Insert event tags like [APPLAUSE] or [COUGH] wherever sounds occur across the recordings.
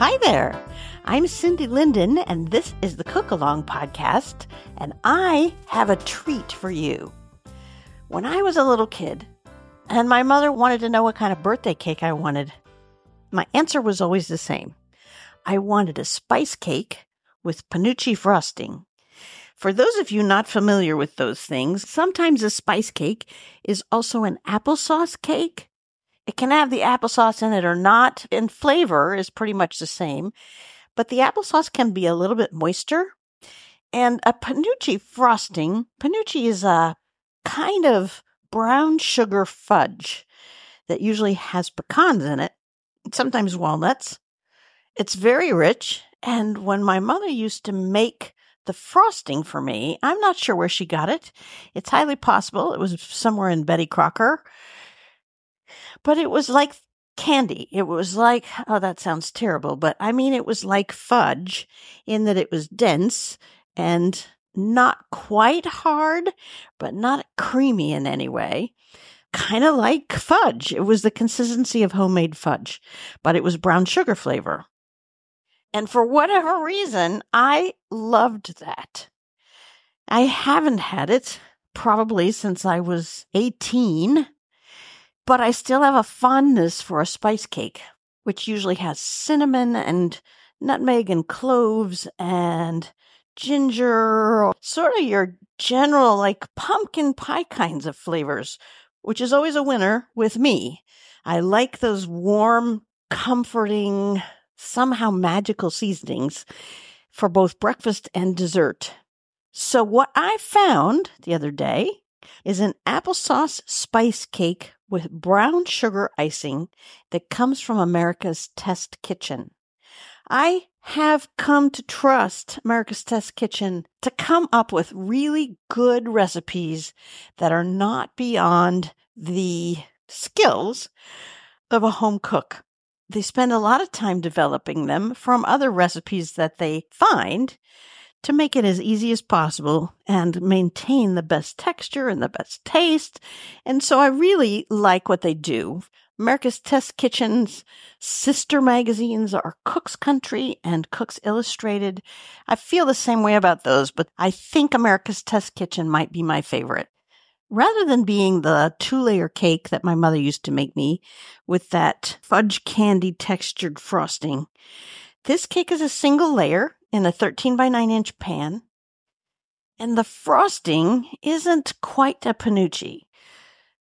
Hi there. I'm Cindy Linden, and this is the Cookalong podcast, and I have a treat for you. When I was a little kid, and my mother wanted to know what kind of birthday cake I wanted, my answer was always the same. I wanted a spice cake with penuche frosting. For those of you not familiar with those things, sometimes a spice cake is also an applesauce cake it can have the applesauce in it or not, and flavor is pretty much the same. But the applesauce can be a little bit moister. And a penuche frosting, Penuche is a kind of brown sugar fudge that usually has pecans in it, sometimes walnuts. It's very rich. And when my mother used to make the frosting for me, I'm not sure where she got it. It's highly possible it was somewhere in Betty Crocker but it was like candy. It was like, oh, that sounds terrible, but I mean, it was like fudge in that it was dense and not quite hard, but not creamy in any way. Kind of like fudge. It was the consistency of homemade fudge, but it was brown sugar flavor. And for whatever reason, I loved that. I haven't had it probably since I was 18 but I still have a fondness for a spice cake, which usually has cinnamon and nutmeg and cloves and ginger, sort of your general like pumpkin pie kinds of flavors, which is always a winner with me. I like those warm, comforting, somehow magical seasonings for both breakfast and dessert. So, what I found the other day is an applesauce spice cake with brown sugar icing that comes from America's Test Kitchen. I have come to trust America's Test Kitchen to come up with really good recipes that are not beyond the skills of a home cook. They spend a lot of time developing them from other recipes that they find to make it as easy as possible and maintain the best texture and the best taste. And so I really like what they do. America's Test Kitchen's sister magazines are Cook's Country and Cook's Illustrated. I feel the same way about those, but I think America's Test Kitchen might be my favorite. Rather than being the two layer cake that my mother used to make me with that fudge candy textured frosting, this cake is a single layer in a 13 by 9 inch pan. And the frosting isn't quite a penuche.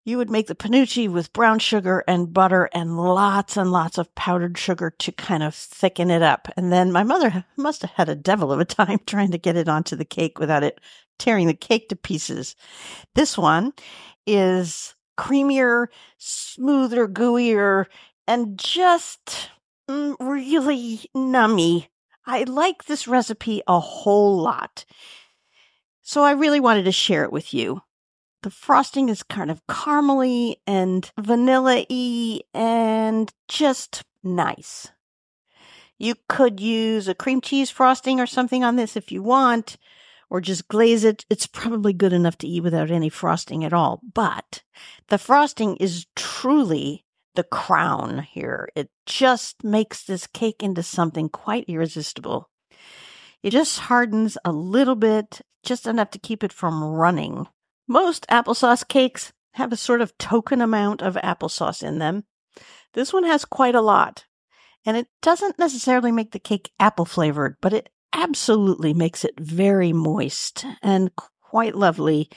You would make the penuche with brown sugar and butter and lots and lots of powdered sugar to kind of thicken it up. And then my mother must have had a devil of a time [LAUGHS] trying to get it onto the cake without it tearing the cake to pieces. This one is creamier, smoother, gooier, and just mm, really nummy I like this recipe a whole lot. So I really wanted to share it with you. The frosting is kind of caramely and vanilla y and just nice. You could use a cream cheese frosting or something on this if you want, or just glaze it. It's probably good enough to eat without any frosting at all. But the frosting is truly the crown here. It just makes this cake into something quite irresistible. It just hardens a little bit, just enough to keep it from running. Most applesauce cakes have a sort of token amount of applesauce in them. This one has quite a lot. And it doesn't necessarily make the cake apple flavored, but it absolutely makes it very moist and quite lovely.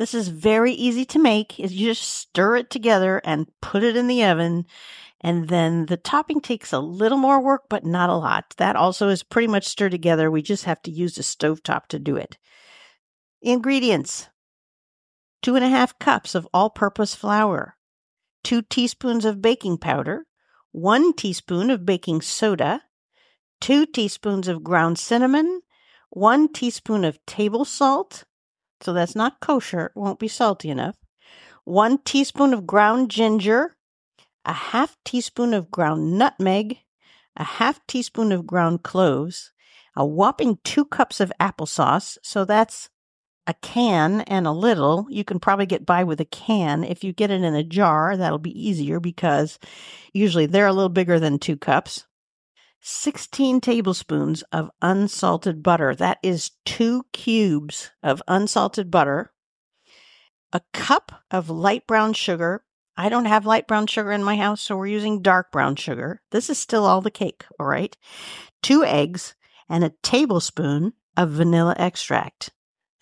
This is very easy to make. You just stir it together and put it in the oven. And then the topping takes a little more work, but not a lot. That also is pretty much stirred together. We just have to use the stovetop to do it. Ingredients two and a half cups of all purpose flour, two teaspoons of baking powder, one teaspoon of baking soda, two teaspoons of ground cinnamon, one teaspoon of table salt. So that's not kosher, it won't be salty enough. One teaspoon of ground ginger, a half teaspoon of ground nutmeg, a half teaspoon of ground cloves, a whopping two cups of applesauce. So that's a can and a little. You can probably get by with a can. If you get it in a jar, that'll be easier because usually they're a little bigger than two cups. 16 tablespoons of unsalted butter. That is two cubes of unsalted butter. A cup of light brown sugar. I don't have light brown sugar in my house, so we're using dark brown sugar. This is still all the cake, all right? Two eggs and a tablespoon of vanilla extract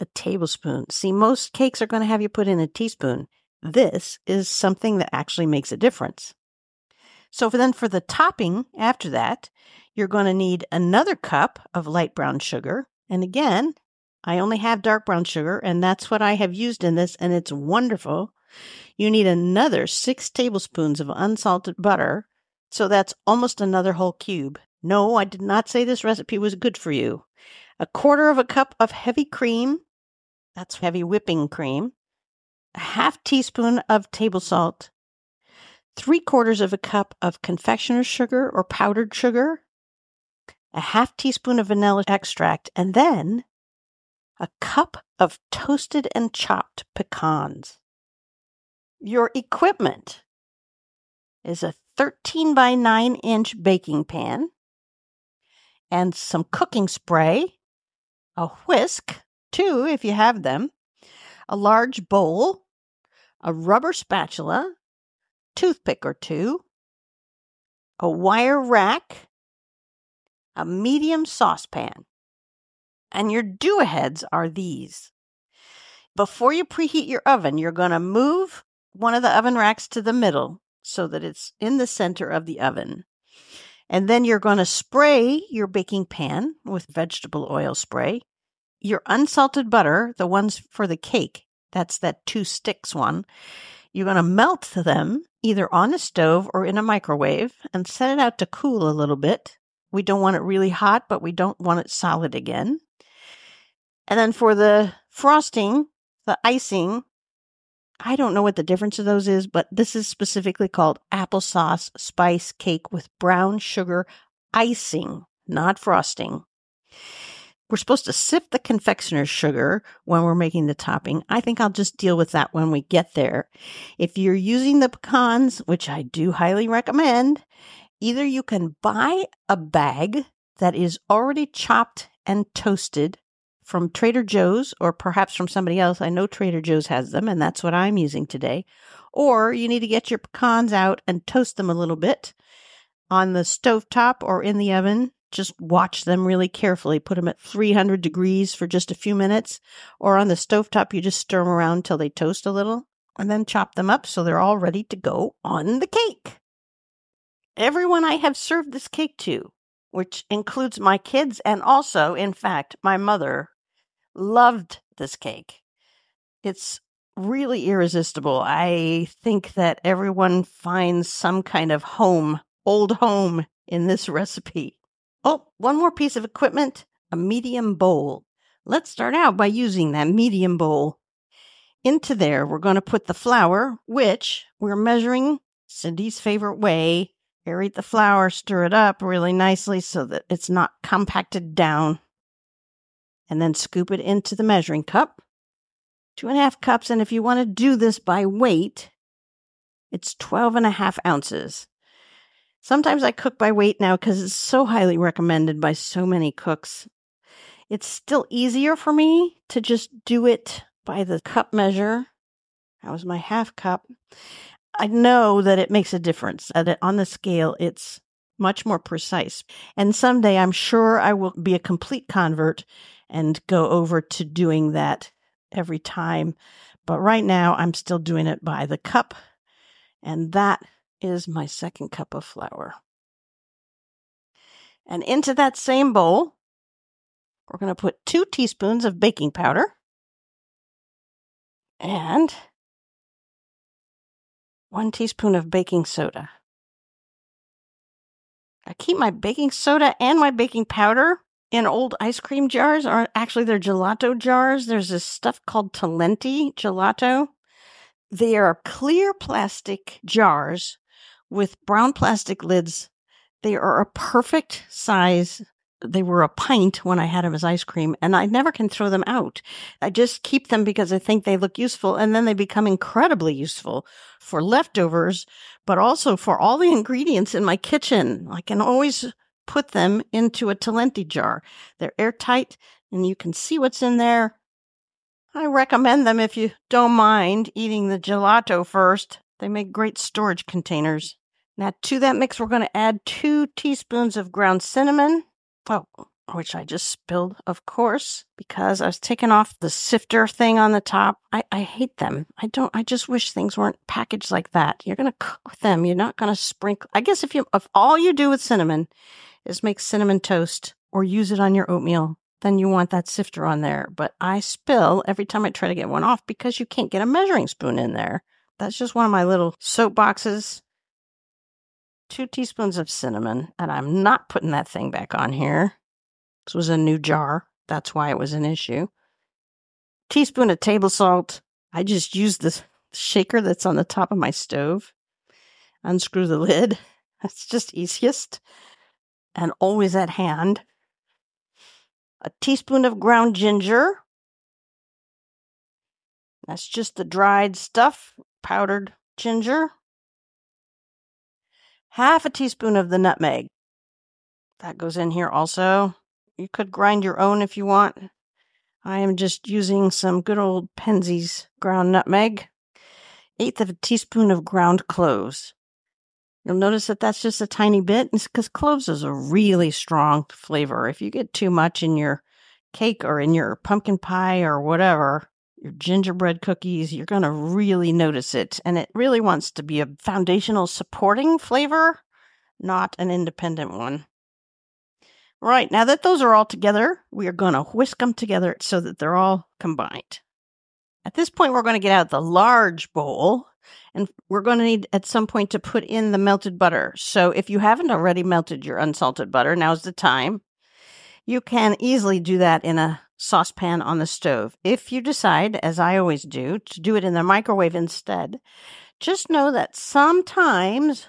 a tablespoon. See, most cakes are going to have you put in a teaspoon. This is something that actually makes a difference. So for then for the topping after that, you're going to need another cup of light brown sugar. And again, I only have dark brown sugar, and that's what I have used in this, and it's wonderful. You need another six tablespoons of unsalted butter. So that's almost another whole cube. No, I did not say this recipe was good for you. A quarter of a cup of heavy cream, that's heavy whipping cream, a half teaspoon of table salt, three quarters of a cup of confectioner's sugar or powdered sugar, a half teaspoon of vanilla extract, and then a cup of toasted and chopped pecans. Your equipment is a 13 by 9 inch baking pan and some cooking spray, a whisk, two if you have them, a large bowl, a rubber spatula, toothpick or two, a wire rack, a medium saucepan. And your do aheads are these. Before you preheat your oven, you're going to move one of the oven racks to the middle so that it's in the center of the oven. And then you're going to spray your baking pan with vegetable oil spray your unsalted butter, the ones for the cake, that's that two sticks one, you're going to melt them either on the stove or in a microwave and set it out to cool a little bit. We don't want it really hot, but we don't want it solid again. And then for the frosting, the icing, I don't know what the difference of those is, but this is specifically called applesauce spice cake with brown sugar icing, not frosting. We're supposed to sift the confectioner's sugar when we're making the topping. I think I'll just deal with that when we get there. If you're using the pecans, which I do highly recommend, either you can buy a bag that is already chopped and toasted from Trader Joe's or perhaps from somebody else. I know Trader Joe's has them, and that's what I'm using today. Or you need to get your pecans out and toast them a little bit on the stove top or in the oven just watch them really carefully. Put them at 300 degrees for just a few minutes, or on the stovetop, you just stir them around until they toast a little, and then chop them up so they're all ready to go on the cake. Everyone I have served this cake to, which includes my kids and also, in fact, my mother, loved this cake. It's really irresistible. I think that everyone finds some kind of home, old home in this [LAUGHS] recipe. Oh, one more piece of equipment a medium bowl. Let's start out by using that medium bowl. Into there, we're going to put the flour, which we're measuring Cindy's favorite way. Aerate the flour, stir it up really nicely so that it's not compacted down. And then scoop it into the measuring cup. Two and a half cups. And if you want to do this by weight, It's 12 and a half ounces. Sometimes I cook by weight now because it's so highly recommended by so many cooks. It's still easier for me to just do it by the cup measure. That was my half cup. I know that it makes a difference. That on the scale, it's much more precise. And someday I'm sure I will be a complete convert and go over to doing that every time. But right now, I'm still doing it by the cup. And that is my second cup of flour. And into that same bowl, we're going to put two teaspoons of baking powder and one teaspoon of baking soda. I keep my baking soda and my baking powder in old ice cream jars, or actually they're gelato jars. There's this stuff called Talenti gelato. They are clear plastic jars with brown plastic lids. They are a perfect size. They were a pint when I had them as ice cream, and I never can throw them out. I just keep them because I think they look useful, and then they become incredibly useful for leftovers, but also for all the [LAUGHS] ingredients in my kitchen. I can always put them into a Talenti jar. They're airtight, and you can see what's in there. I recommend them if you don't mind eating the gelato first. They make great storage containers. Now, to that mix, we're going to add two teaspoons of ground cinnamon. Oh, which I just spilled, of course, because I was taking off the sifter thing on the top. I, I hate them. I don't, I just wish things weren't packaged like that. You're going to cook with them. You're not going to sprinkle. I guess if you, if all you do with cinnamon is make cinnamon toast or use it on your oatmeal, then you want that sifter on there. But I spill every time I try to get one off because you can't get a measuring spoon in there. That's just one of my little soap boxes two teaspoons of cinnamon, and I'm not putting that thing back on here. This was a new jar. That's why it was an issue. Teaspoon of table salt. I just used the shaker that's on the top of my stove. Unscrew the lid. [LAUGHS] That's just easiest and always at hand. A teaspoon of ground ginger. That's just the dried stuff, powdered ginger half a teaspoon of the nutmeg. That goes in here also. You could grind your own if you want. I am just using some good old Penzeys ground nutmeg. Eighth of a teaspoon of ground cloves. You'll notice that that's just a tiny bit because cloves is a really strong flavor. If you get too much in your cake or in your pumpkin pie or whatever, your gingerbread cookies, you're going to really notice it. And it really wants to be a foundational supporting flavor, not an independent one. Right, now that those are all together, we are going to whisk them together so that they're all combined. At this point, we're going to get out the large bowl and we're going to need at some point to put in the melted butter. So if you haven't already melted your unsalted butter, now's the time. You can easily do that in a saucepan on the stove. If you decide, as I always do, to do it in the microwave instead, just know that sometimes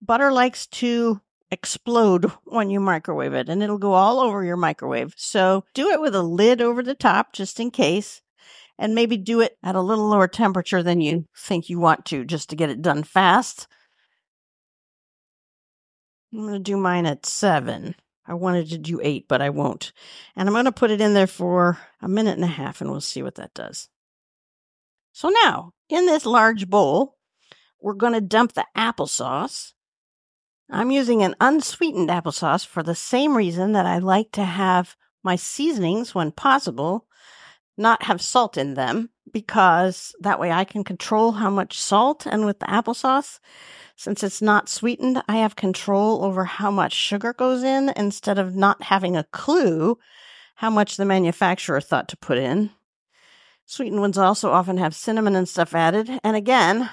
butter likes to explode [LAUGHS] when you microwave it and it'll go all over your microwave. So do it with a lid over the top just in case and maybe do it at a little lower temperature than you think you want to just to get it done fast. I'm going to do mine at seven. I wanted to do eight, but I won't. And I'm going to put it in there for a minute and a half and we'll see what that does. So now, in this large bowl, we're going to dump the applesauce. I'm using an unsweetened applesauce for the same reason that I like to have my seasonings, when possible, not have salt in them, because that way I can control how much salt. And with the applesauce, since it's not sweetened, I have control over how much sugar goes in instead of not having a clue how much the manufacturer thought to put in. Sweetened ones also often have cinnamon and stuff added. And again,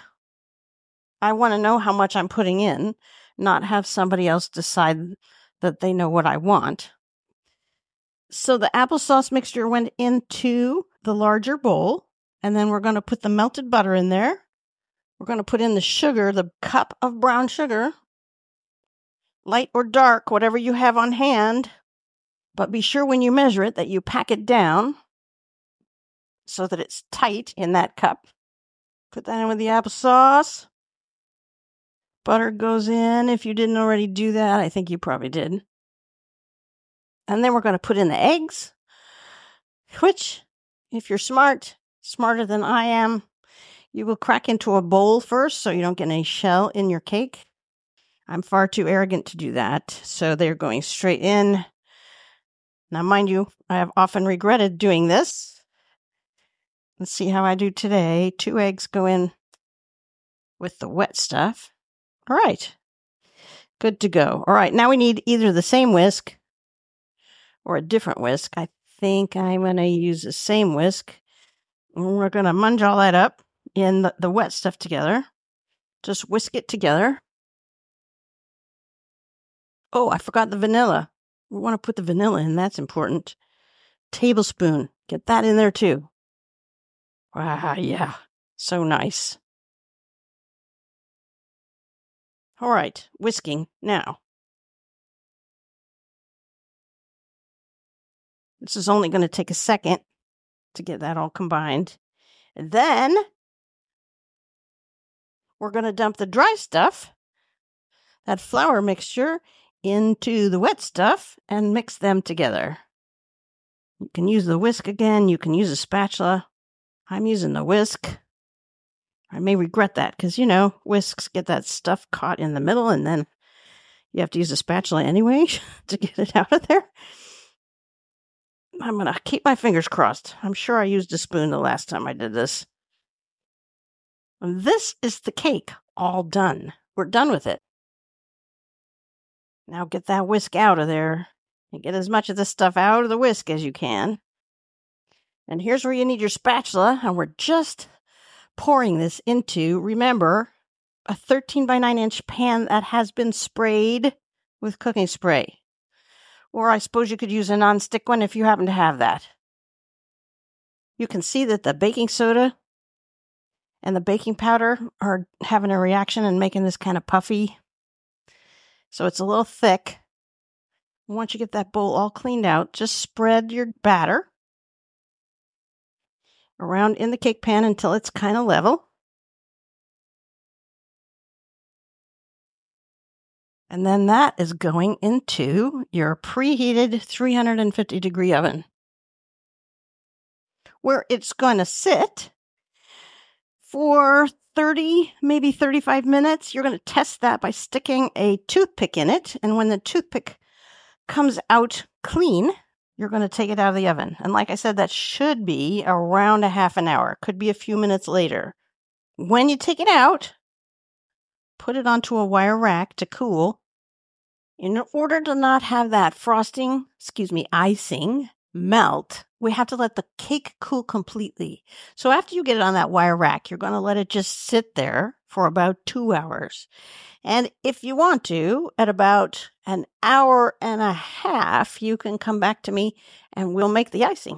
I want to know how much I'm putting in, not have somebody else decide that they know what I want. So the applesauce mixture went into the larger bowl, and then we're going to put the melted butter in there. We're going to put in the sugar, the cup of brown sugar, light or dark, whatever you have on hand. But be sure when you measure it that you pack it down so that it's tight in that cup. Put that in with the applesauce. Butter goes in. If you didn't already do that, I think you probably did. And then we're going to put in the eggs, which, if you're smart, smarter than I am, you will crack into a bowl first so you don't get any shell in your cake. I'm far too arrogant to do that. So they're going straight in. Now, mind you, I have often regretted doing this. Let's see how I do today. Two eggs go in with the wet stuff. All right. Good to go. All right. Now we need either the same whisk or a different whisk. I think I'm going to use the same whisk. We're going to munge all that up in the, the wet stuff together. Just whisk it together. Oh, I forgot the vanilla. We want to put the vanilla in. That's important. Tablespoon. Get that in there too. Wow, yeah. So nice. All right, whisking now. This is only going to take a second to get that all combined. And then we're going to dump the dry stuff, that flour mixture, into the wet stuff and mix them together. You can use the whisk again, you can use a spatula. I'm using the whisk. I may regret that because, you know, whisks get that stuff caught in the middle and then you have to use a spatula anyway [LAUGHS] to get it out of there. I'm to keep my fingers crossed. I'm sure I used a spoon the last time I did this. This is the cake all done. We're done with it. Now get that whisk out of there and get as much of this stuff out of the whisk as you can. And here's where you need your spatula, and we're just pouring this into, remember, a 13 by 9 inch pan that has been sprayed with cooking spray. Or I suppose you could use a non-stick one if you happen to have that. You can see that the baking soda and the baking powder are having a reaction and making this kind of puffy so it's a little thick. Once you get that bowl all cleaned out, just spread your batter around in the cake pan until it's kind of level. And then that is going into your preheated 350 degree oven where it's going to sit for 30, maybe 35 minutes. You're going to test that by sticking a toothpick in it. And when the toothpick comes out clean, you're going to take it out of the oven. And like I said, that should be around a half an hour, could be a few minutes later. When you take it out, put it onto a wire rack to cool. In order to not have that frosting, excuse me, icing melt, we have to let the cake cool completely. So after you get it on that wire rack, you're going to let it just sit there for about two hours. And if you want to, at about an hour and a half, you can come back to me and we'll make the icing.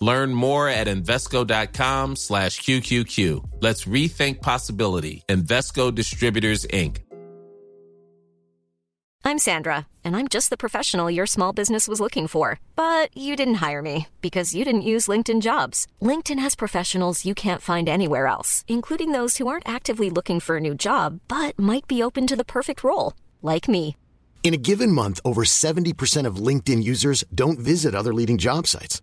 Learn more at Invesco.com slash QQQ. Let's rethink possibility. Invesco Distributors, Inc. I'm Sandra, and I'm just the professional your small business was looking for. But you didn't hire me because you didn't use LinkedIn jobs. LinkedIn has professionals you can't find anywhere else, including those who aren't actively looking for a new job but might be open to the perfect role, like me. In a given month, over 70% of LinkedIn users don't visit other leading job sites.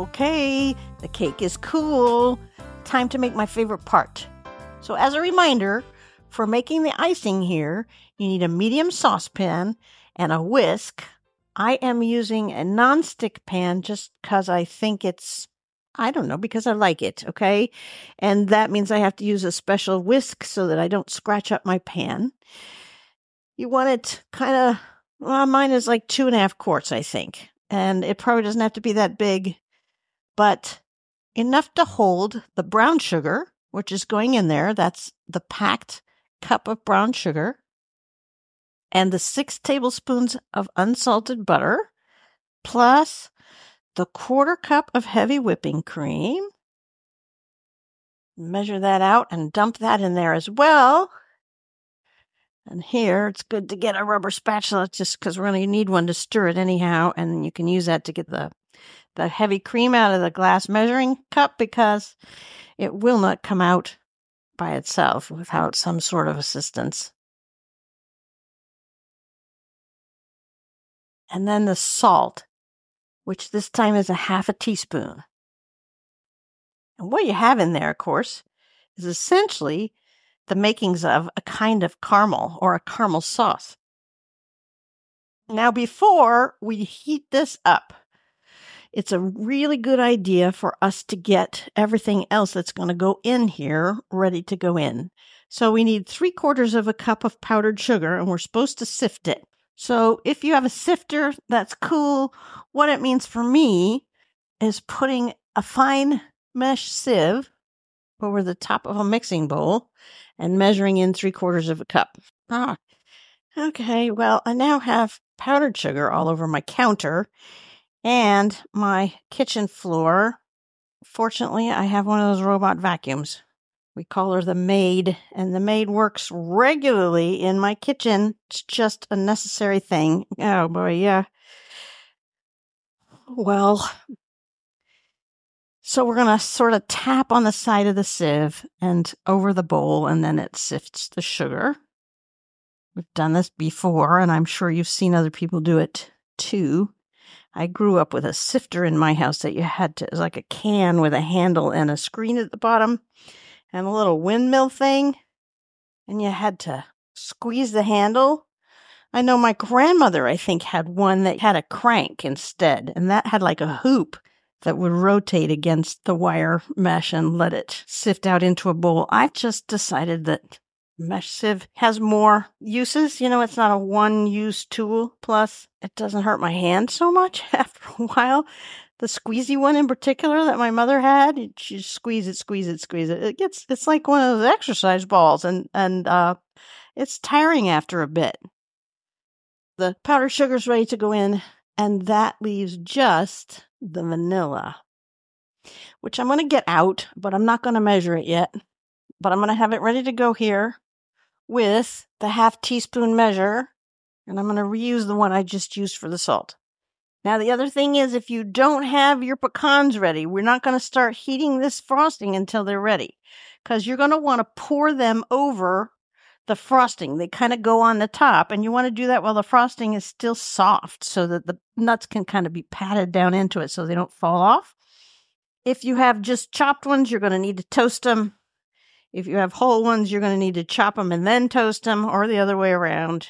Okay, the cake is cool. Time to make my favorite part. So, as a reminder, for making the icing here, you need a medium saucepan and a whisk. I am using a non-stick pan just because I think it's, I don't know, because I like it, okay? And that means I have to use a special whisk so that I don't scratch up my pan. You want it kind of, well, mine is like two and a half quarts, I think. And it probably doesn't have to be that big but enough to hold the brown sugar, which is going in there. That's the packed cup of brown sugar, and the six tablespoons of unsalted butter, plus the quarter cup of heavy whipping cream. Measure that out and dump that in there as well. And here it's good to get a rubber spatula just because we're going to need one to stir it anyhow. And you can use that to get the the heavy cream out of the glass measuring cup because it will not come out by itself without some sort of assistance. And then the salt, which this time is a half a teaspoon. And what you have in there, of course, is essentially the makings of a kind of caramel or a caramel sauce. Now, before we heat this up, it's a really good idea for us to get everything else that's going to go in here ready to go in. So we need three quarters of a cup of powdered sugar and we're supposed to sift it. So if you have a sifter, that's cool. What it means for me is putting a fine mesh sieve over the top of a mixing bowl and measuring in three quarters of a cup. Ah, okay. Well, I now have powdered sugar all over my counter and my kitchen floor. Fortunately, I have one of those robot vacuums. We call her the maid, and the maid works regularly in my kitchen. It's just a necessary thing. Oh boy, yeah. Well, so we're going to sort of tap on the side of the sieve and over the bowl, and then it sifts the sugar. We've done this before, and I'm sure you've seen other people do it too. I grew up with a sifter in my house that you had to, it was like a can with a handle and a screen at the bottom and a little windmill thing. And you had to squeeze the handle. I know my grandmother, I think, had one that had a crank instead, and that had like a hoop that would rotate against the wire mesh and let it sift out into a bowl. I've just decided that mesh sieve has more uses. You know, it's not a one use tool. Plus, it doesn't hurt my hand so much [LAUGHS] after a while. The squeezy one in particular that my mother had, she squeeze it, squeeze it, squeeze it. It gets, it's like one of those exercise balls and, and, uh, it's tiring after a bit. The powdered sugar's ready to go in, and that leaves just the vanilla, which I'm going to get out, but I'm not going to measure it yet. But I'm going to have it ready to go here with the half teaspoon measure, and I'm going to reuse the one I just used for the salt. Now, the other thing is, if you don't have your pecans ready, we're not going to start heating this frosting until they're ready because you're going to want to pour them over the frosting. They kind of go on the top, and you want to do that while the frosting is still soft so that the nuts can kind of be patted down into it so they don't fall off. If you have just chopped ones, you're going to need to toast them if you have whole ones, you're going to need to chop them and then toast them, or the other way around.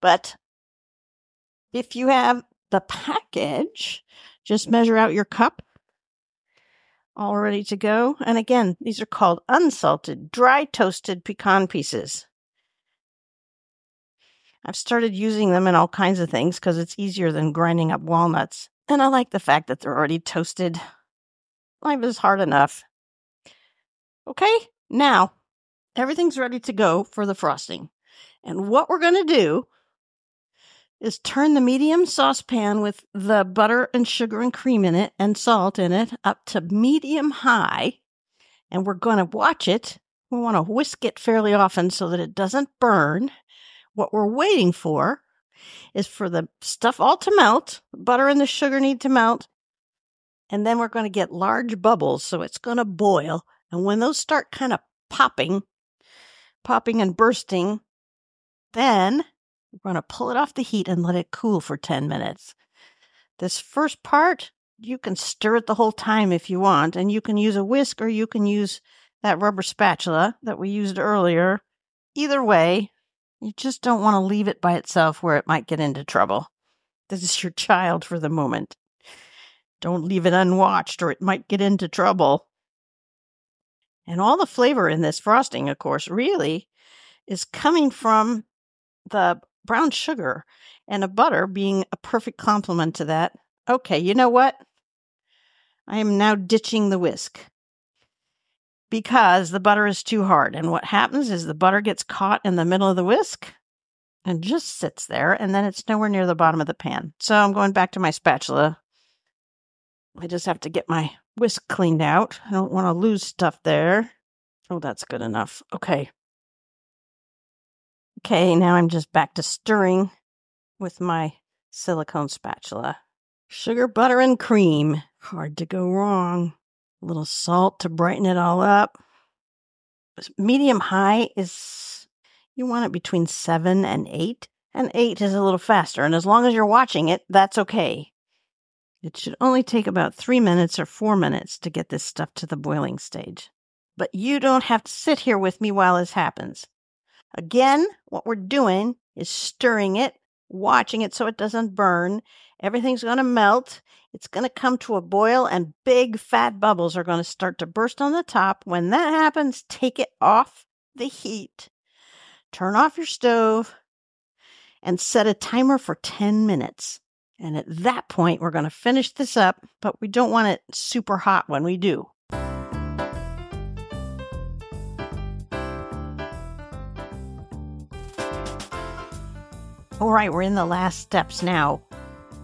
But if you have the package, just measure out your cup all ready to go. And again, these are called unsalted, dry toasted pecan pieces. I've started using them in all kinds of things because it's easier than grinding up walnuts. And I like the fact that they're already toasted. Life is hard enough. Okay, now everything's ready to go for the frosting. And what we're going to do is turn the medium saucepan with the butter and sugar and cream in it and salt in it up to medium high. And we're going to watch it. We want to whisk it fairly often so that it doesn't burn. What we're waiting for is for the stuff all to melt. The butter and the sugar need to melt. And then we're going to get large bubbles. So it's going to boil. And when those start kind of popping, popping and bursting, then we're going to pull it off the heat and let it cool for 10 minutes. This first part, you can stir it the whole time if you want, and you can use a whisk or you can use that rubber spatula that we used earlier. Either way, you just don't want to leave it by itself where it might get into trouble. This is your child for the moment. Don't leave it unwatched or it might get into trouble. And all the flavor in this frosting, of course, really is coming from the brown sugar and a butter being a perfect complement to that. Okay, you know what? I am now ditching the whisk because the butter is too hard. And what happens is the butter gets caught in the middle of the whisk and just sits there, and then it's nowhere near the bottom of the pan. So I'm going back to my spatula. I just have to get my whisk cleaned out. I don't want to lose stuff there. Oh, that's good enough. Okay. Okay, now I'm just back to stirring with my silicone spatula. Sugar, butter, and cream. Hard to go wrong. A little salt to brighten it all up. Medium high is, you want it between seven and eight. And eight is a little faster. And as long as you're watching it, that's okay. It should only take about three minutes or four minutes to get this stuff to the boiling stage. But you don't have to sit here with me while this happens. Again, what we're doing is stirring it, watching it so it doesn't burn. Everything's going to melt. It's going to come to a boil, and big fat bubbles are going to start to burst on the top. When that happens, take it off the heat, turn off your stove, and set a timer for 10 minutes. And at that point, we're going to finish this up, but we don't want it super hot when we do. All right, we're in the last steps now.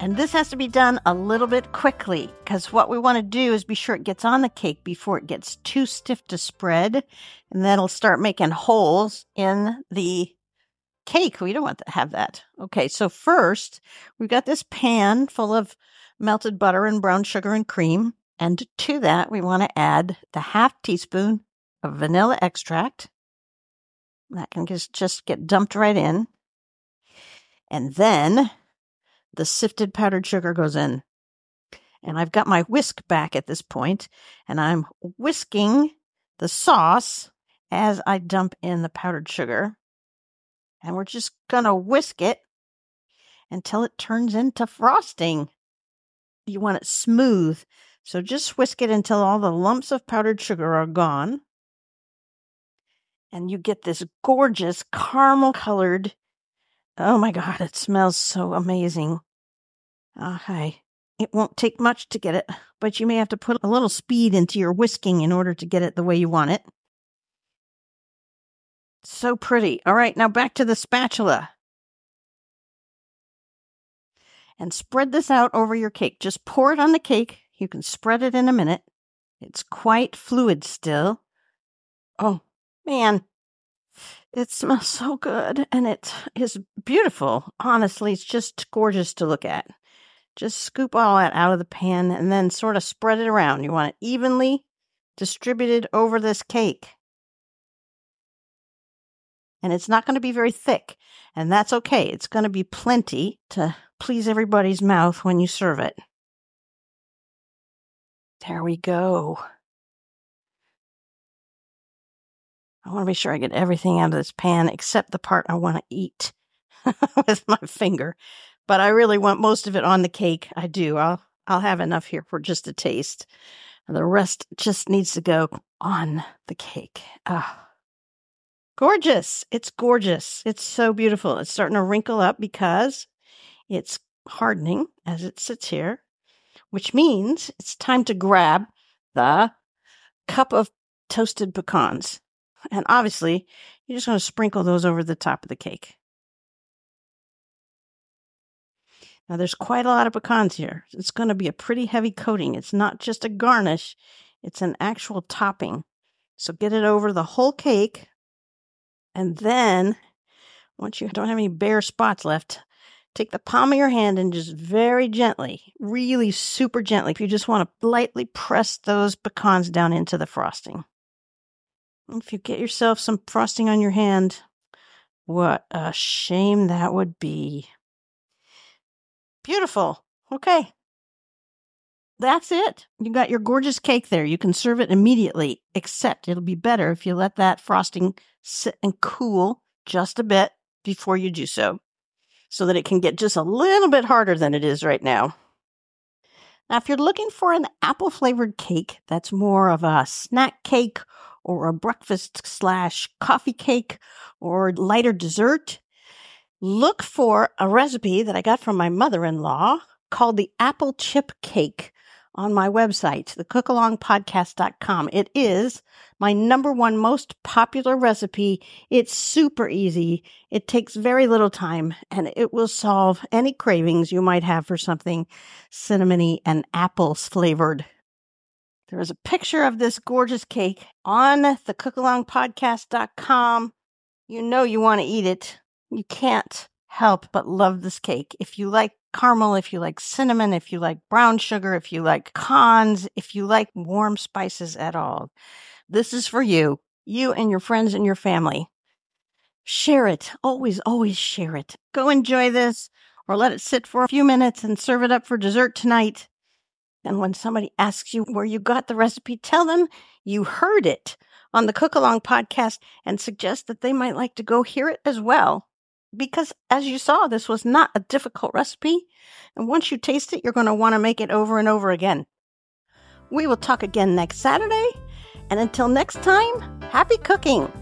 And this has to be done a little bit quickly because what we want to do is be sure it gets on the cake before it gets too stiff to spread. And that'll start making holes in the cake. We don't want to have that. Okay, so first, we've got this pan full of melted butter and brown sugar and cream. And to that, we want to add the half teaspoon of vanilla extract. That can just, just get dumped right in. And then the sifted powdered sugar goes in. And I've got my whisk back at this point, and I'm whisking the sauce as I dump in the powdered sugar. And we're just going to whisk it until it turns into frosting. You want it smooth, so just whisk it until all the lumps of powdered sugar are gone. And you get this gorgeous caramel colored Oh my God, it smells so amazing. Okay. It won't take much to get it, but you may have to put a little speed into your whisking in order to get it the way you want it. So pretty. All right, now back to the spatula. And spread this out over your cake. Just pour it on the cake. You can spread it in a minute. It's quite fluid still. Oh, man. It smells so good and it is beautiful. Honestly, it's just gorgeous to look at. Just scoop all that out of the pan and then sort of spread it around. You want it evenly distributed over this cake. And it's not going to be very thick, and that's okay. It's going to be plenty to please everybody's mouth when you serve it. There we go. I want to be sure I get everything out of this pan except the part I want to eat [LAUGHS] with my finger. But I really want most of it on the cake. I do. I'll I'll have enough here for just a taste. The rest just needs to go on the cake. Ah. Gorgeous. It's gorgeous. It's so beautiful. It's starting to wrinkle up because it's hardening as it sits here, which means it's time to grab the cup of toasted pecans. And obviously, you're just going to sprinkle those over the top of the cake. Now, there's quite a lot of pecans here. It's going to be a pretty heavy coating. It's not just a garnish, it's an actual topping. So get it over the whole cake. And then, once you don't have any bare spots left, take the palm of your hand and just very gently, really super gently, if you just want to lightly press those pecans down into the frosting. If you get yourself some frosting on your hand, what a shame that would be. Beautiful. Okay. That's it. You got your gorgeous cake there. You can serve it immediately, except it'll be better if you let that frosting sit and cool just a bit before you do so, so that it can get just a little bit harder than it is right now. Now, if you're looking for an apple flavored cake that's more of a snack cake or a breakfast slash coffee cake or lighter dessert, look for a recipe that I got from my mother in law called the apple chip cake on my website, thecookalongpodcast.com. It is my number one most popular recipe. It's super easy. It takes very little time and it will solve any cravings you might have for something cinnamony and apples flavored. There is a picture of this gorgeous cake on thecookalongpodcast.com. You know you want to eat it. You can't help but love this cake. If you like caramel, if you like cinnamon, if you like brown sugar, if you like cons, if you like warm spices at all, this is for you, you and your friends and your family. Share it. Always, always share it. Go enjoy this or let it sit for a few minutes and serve it up for dessert tonight. And when somebody asks you where you got the recipe, tell them you heard it on the Cookalong podcast and suggest that they might like to go hear it as well. Because as you saw, this was not a difficult recipe. And once you taste it, you're going to want to make it over and over again. We will talk again next Saturday. And until next time, happy cooking!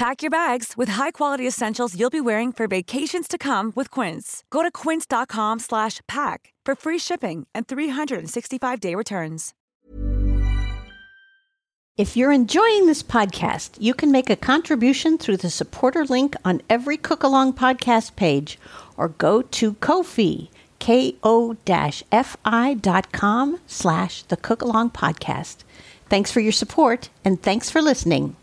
Pack your bags with high-quality essentials you'll be wearing for vacations to come with Quince. Go to quince.com slash pack for free shipping and 365-day returns. If you're enjoying this podcast, you can make a contribution through the supporter link on every Cookalong podcast page or go to Ko-fi ko-fi.com slash the Cookalong Podcast. Thanks for your support and thanks for listening.